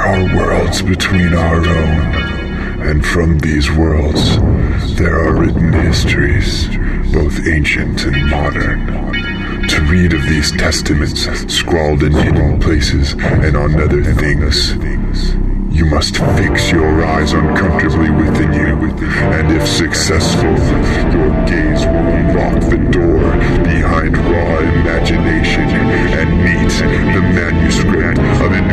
are worlds between our own, and from these worlds there are written histories, both ancient and modern. To read of these testaments scrawled in hidden places and on other things, you must fix your eyes uncomfortably within you, and if successful, your gaze will unlock the door behind raw imagination and meet the manuscript of innumerable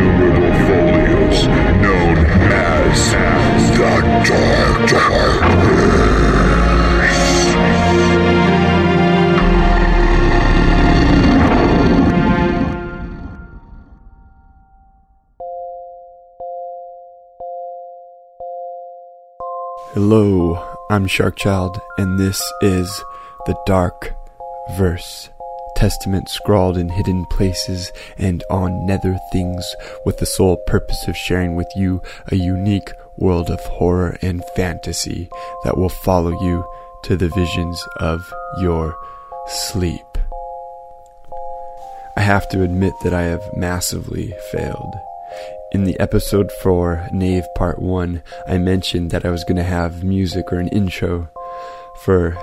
Hello, I'm Sharkchild, and this is the Dark Verse. Testament scrawled in hidden places and on nether things, with the sole purpose of sharing with you a unique world of horror and fantasy that will follow you to the visions of your sleep. I have to admit that I have massively failed. In the episode for Knave Part 1, I mentioned that I was going to have music or an intro for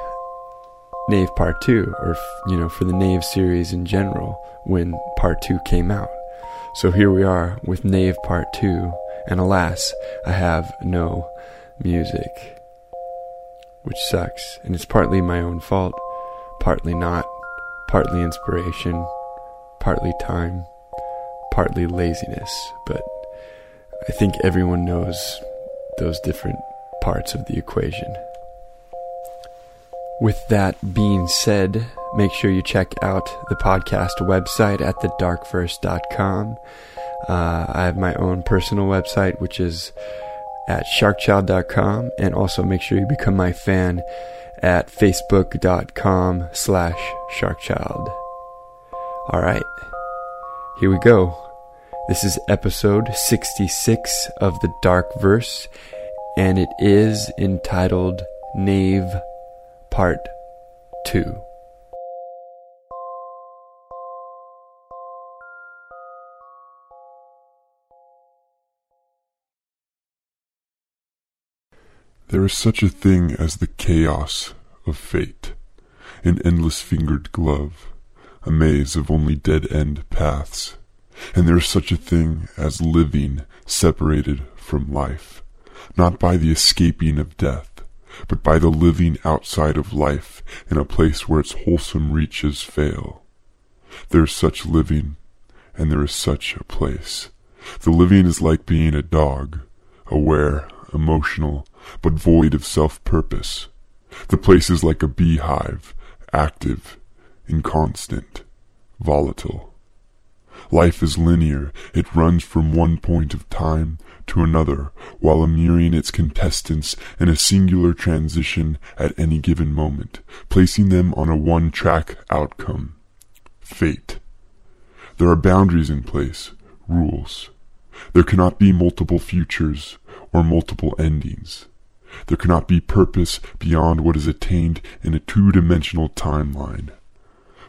Knave Part 2, or, you know, for the Knave series in general when Part 2 came out. So here we are with Knave Part 2, and alas, I have no music. Which sucks, and it's partly my own fault, partly not, partly inspiration, partly time, partly laziness, but I think everyone knows those different parts of the equation. With that being said, make sure you check out the podcast website at thedarkverse.com. Uh, I have my own personal website, which is at sharkchild.com, and also make sure you become my fan at facebook.com slash sharkchild. All right, here we go. This is episode 66 of the Dark Verse, and it is entitled Knave Part 2. There is such a thing as the chaos of fate, an endless fingered glove, a maze of only dead end paths. And there is such a thing as living separated from life, not by the escaping of death, but by the living outside of life in a place where its wholesome reaches fail. There is such living, and there is such a place. The living is like being a dog, aware, emotional, but void of self-purpose. The place is like a beehive, active, inconstant, volatile. Life is linear. It runs from one point of time to another, while immuring its contestants in a singular transition at any given moment, placing them on a one-track outcome. Fate. There are boundaries in place, rules. There cannot be multiple futures or multiple endings. There cannot be purpose beyond what is attained in a two-dimensional timeline.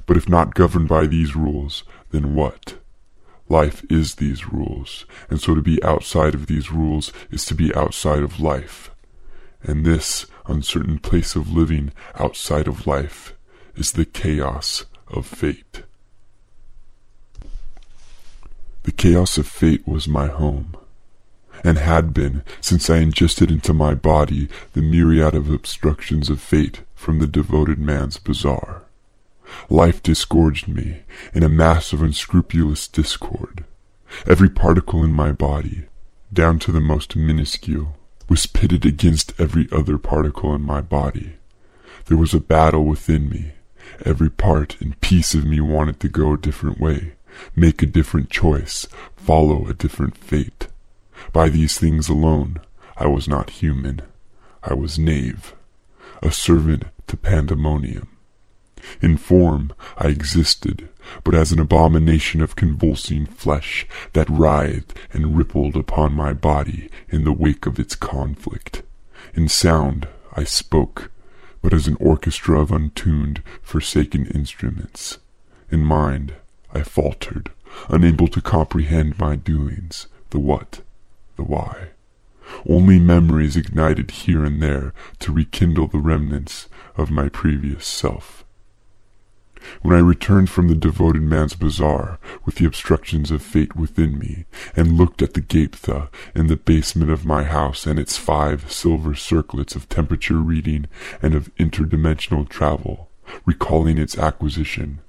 But if not governed by these rules, then what? Life is these rules, and so to be outside of these rules is to be outside of life. And this uncertain place of living outside of life is the chaos of fate. The chaos of fate was my home, and had been since I ingested into my body the myriad of obstructions of fate from the devoted man's bazaar. Life disgorged me in a mass of unscrupulous discord. Every particle in my body, down to the most minuscule, was pitted against every other particle in my body. There was a battle within me. Every part and piece of me wanted to go a different way, make a different choice, follow a different fate. By these things alone, I was not human. I was knave, a servant to pandemonium. In form I existed, but as an abomination of convulsing flesh that writhed and rippled upon my body in the wake of its conflict. In sound I spoke, but as an orchestra of untuned, forsaken instruments. In mind I faltered, unable to comprehend my doings, the what, the why. Only memories ignited here and there to rekindle the remnants of my previous self. When I returned from the devoted man's bazaar with the obstructions of fate within me, and looked at the Gaptha in the basement of my house and its five silver circlets of temperature reading and of interdimensional travel, recalling its acquisition,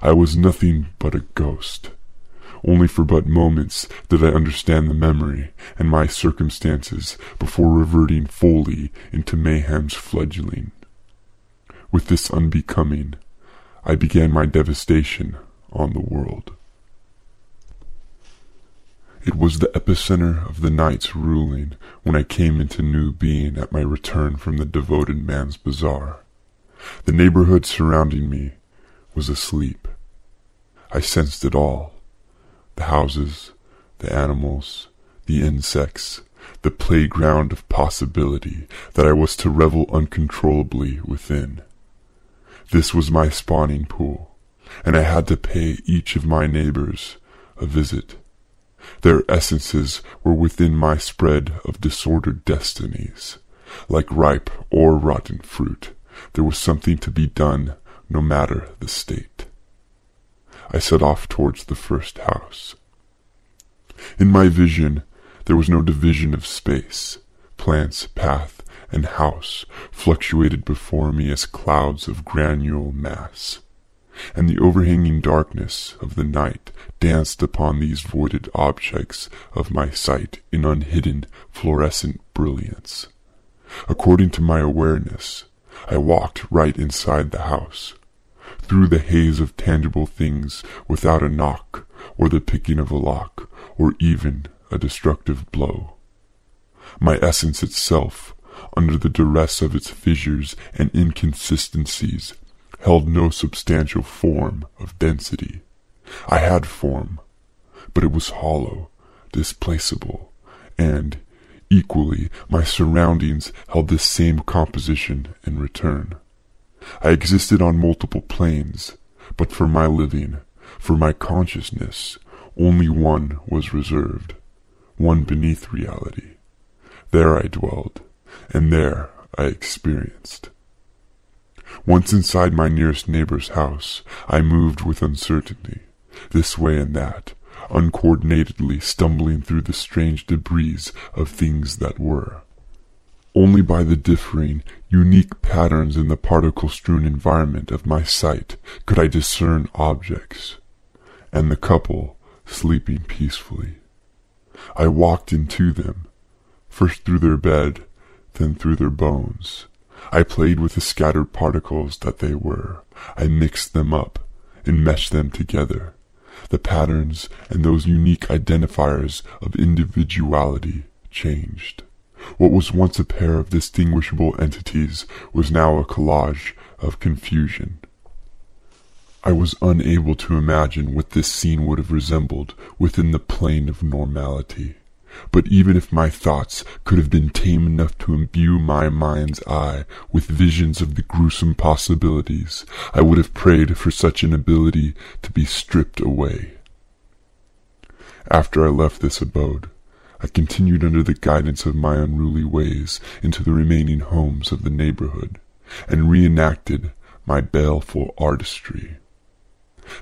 I was nothing but a ghost. Only for but moments did I understand the memory and my circumstances before reverting fully into mayhem's fledgling. With this unbecoming, I began my devastation on the world. It was the epicenter of the night's ruling when I came into new being at my return from the devoted man's bazaar. The neighborhood surrounding me was asleep. I sensed it all the houses, the animals, the insects, the playground of possibility that I was to revel uncontrollably within. This was my spawning pool, and I had to pay each of my neighbors a visit. Their essences were within my spread of disordered destinies. Like ripe or rotten fruit, there was something to be done no matter the state. I set off towards the first house. In my vision, there was no division of space. Plants, path, and house fluctuated before me as clouds of granule mass, and the overhanging darkness of the night danced upon these voided objects of my sight in unhidden fluorescent brilliance. According to my awareness, I walked right inside the house, through the haze of tangible things without a knock or the picking of a lock or even a destructive blow. My essence itself under the duress of its fissures and inconsistencies, held no substantial form of density. I had form, but it was hollow, displaceable, and, equally, my surroundings held this same composition in return. I existed on multiple planes, but for my living, for my consciousness, only one was reserved, one beneath reality. There I dwelled, and there I experienced. Once inside my nearest neighbor's house, I moved with uncertainty, this way and that, uncoordinatedly stumbling through the strange debris of things that were. Only by the differing, unique patterns in the particle-strewn environment of my sight could I discern objects, and the couple sleeping peacefully. I walked into them, first through their bed, then through their bones. I played with the scattered particles that they were. I mixed them up and meshed them together. The patterns and those unique identifiers of individuality changed. What was once a pair of distinguishable entities was now a collage of confusion. I was unable to imagine what this scene would have resembled within the plane of normality. But even if my thoughts could have been tame enough to imbue my mind's eye with visions of the gruesome possibilities, I would have prayed for such an ability to be stripped away. After I left this abode, I continued under the guidance of my unruly ways into the remaining homes of the neighborhood, and reenacted my baleful artistry.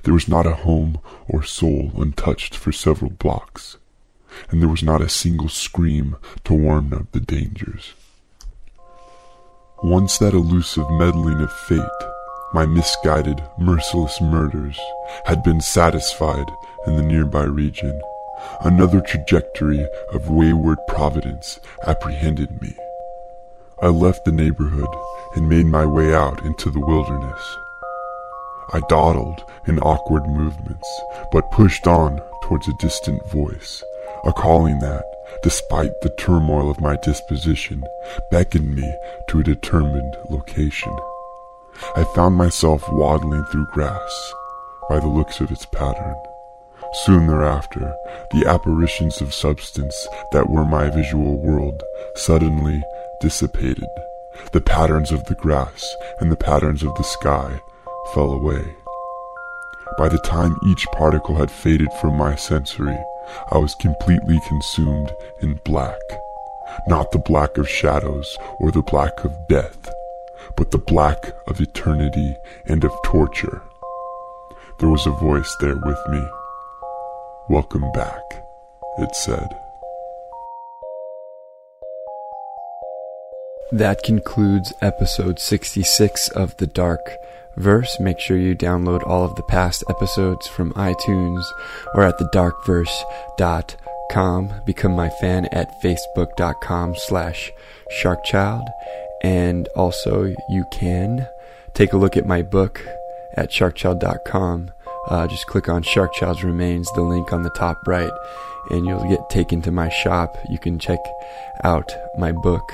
There was not a home or soul untouched for several blocks and there was not a single scream to warn of the dangers. Once that elusive meddling of fate, my misguided, merciless murders, had been satisfied in the nearby region, another trajectory of wayward providence apprehended me. I left the neighborhood and made my way out into the wilderness. I dawdled in awkward movements, but pushed on towards a distant voice a calling that, despite the turmoil of my disposition, beckoned me to a determined location. I found myself waddling through grass, by the looks of its pattern. Soon thereafter, the apparitions of substance that were my visual world suddenly dissipated. The patterns of the grass and the patterns of the sky fell away. By the time each particle had faded from my sensory, I was completely consumed in black. Not the black of shadows or the black of death, but the black of eternity and of torture. There was a voice there with me. Welcome back, it said. That concludes episode 66 of The Dark Verse. Make sure you download all of the past episodes from iTunes or at thedarkverse.com. Become my fan at facebook.com slash sharkchild. And also you can take a look at my book at sharkchild.com. Uh, just click on Sharkchild's Remains, the link on the top right, and you'll get taken to my shop. You can check out my book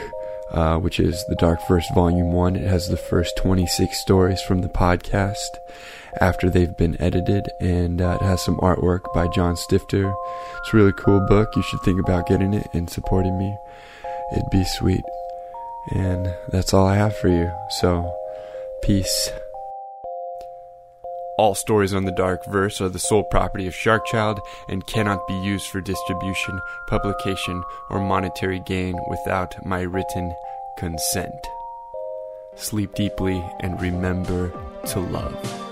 uh, which is The Dark Verse Volume 1. It has the first 26 stories from the podcast after they've been edited, and uh, it has some artwork by John Stifter. It's a really cool book. You should think about getting it and supporting me. It'd be sweet. And that's all I have for you. So, peace. All stories on the Dark Verse are the sole property of Sharkchild and cannot be used for distribution, publication, or monetary gain without my written consent. Sleep deeply and remember to love.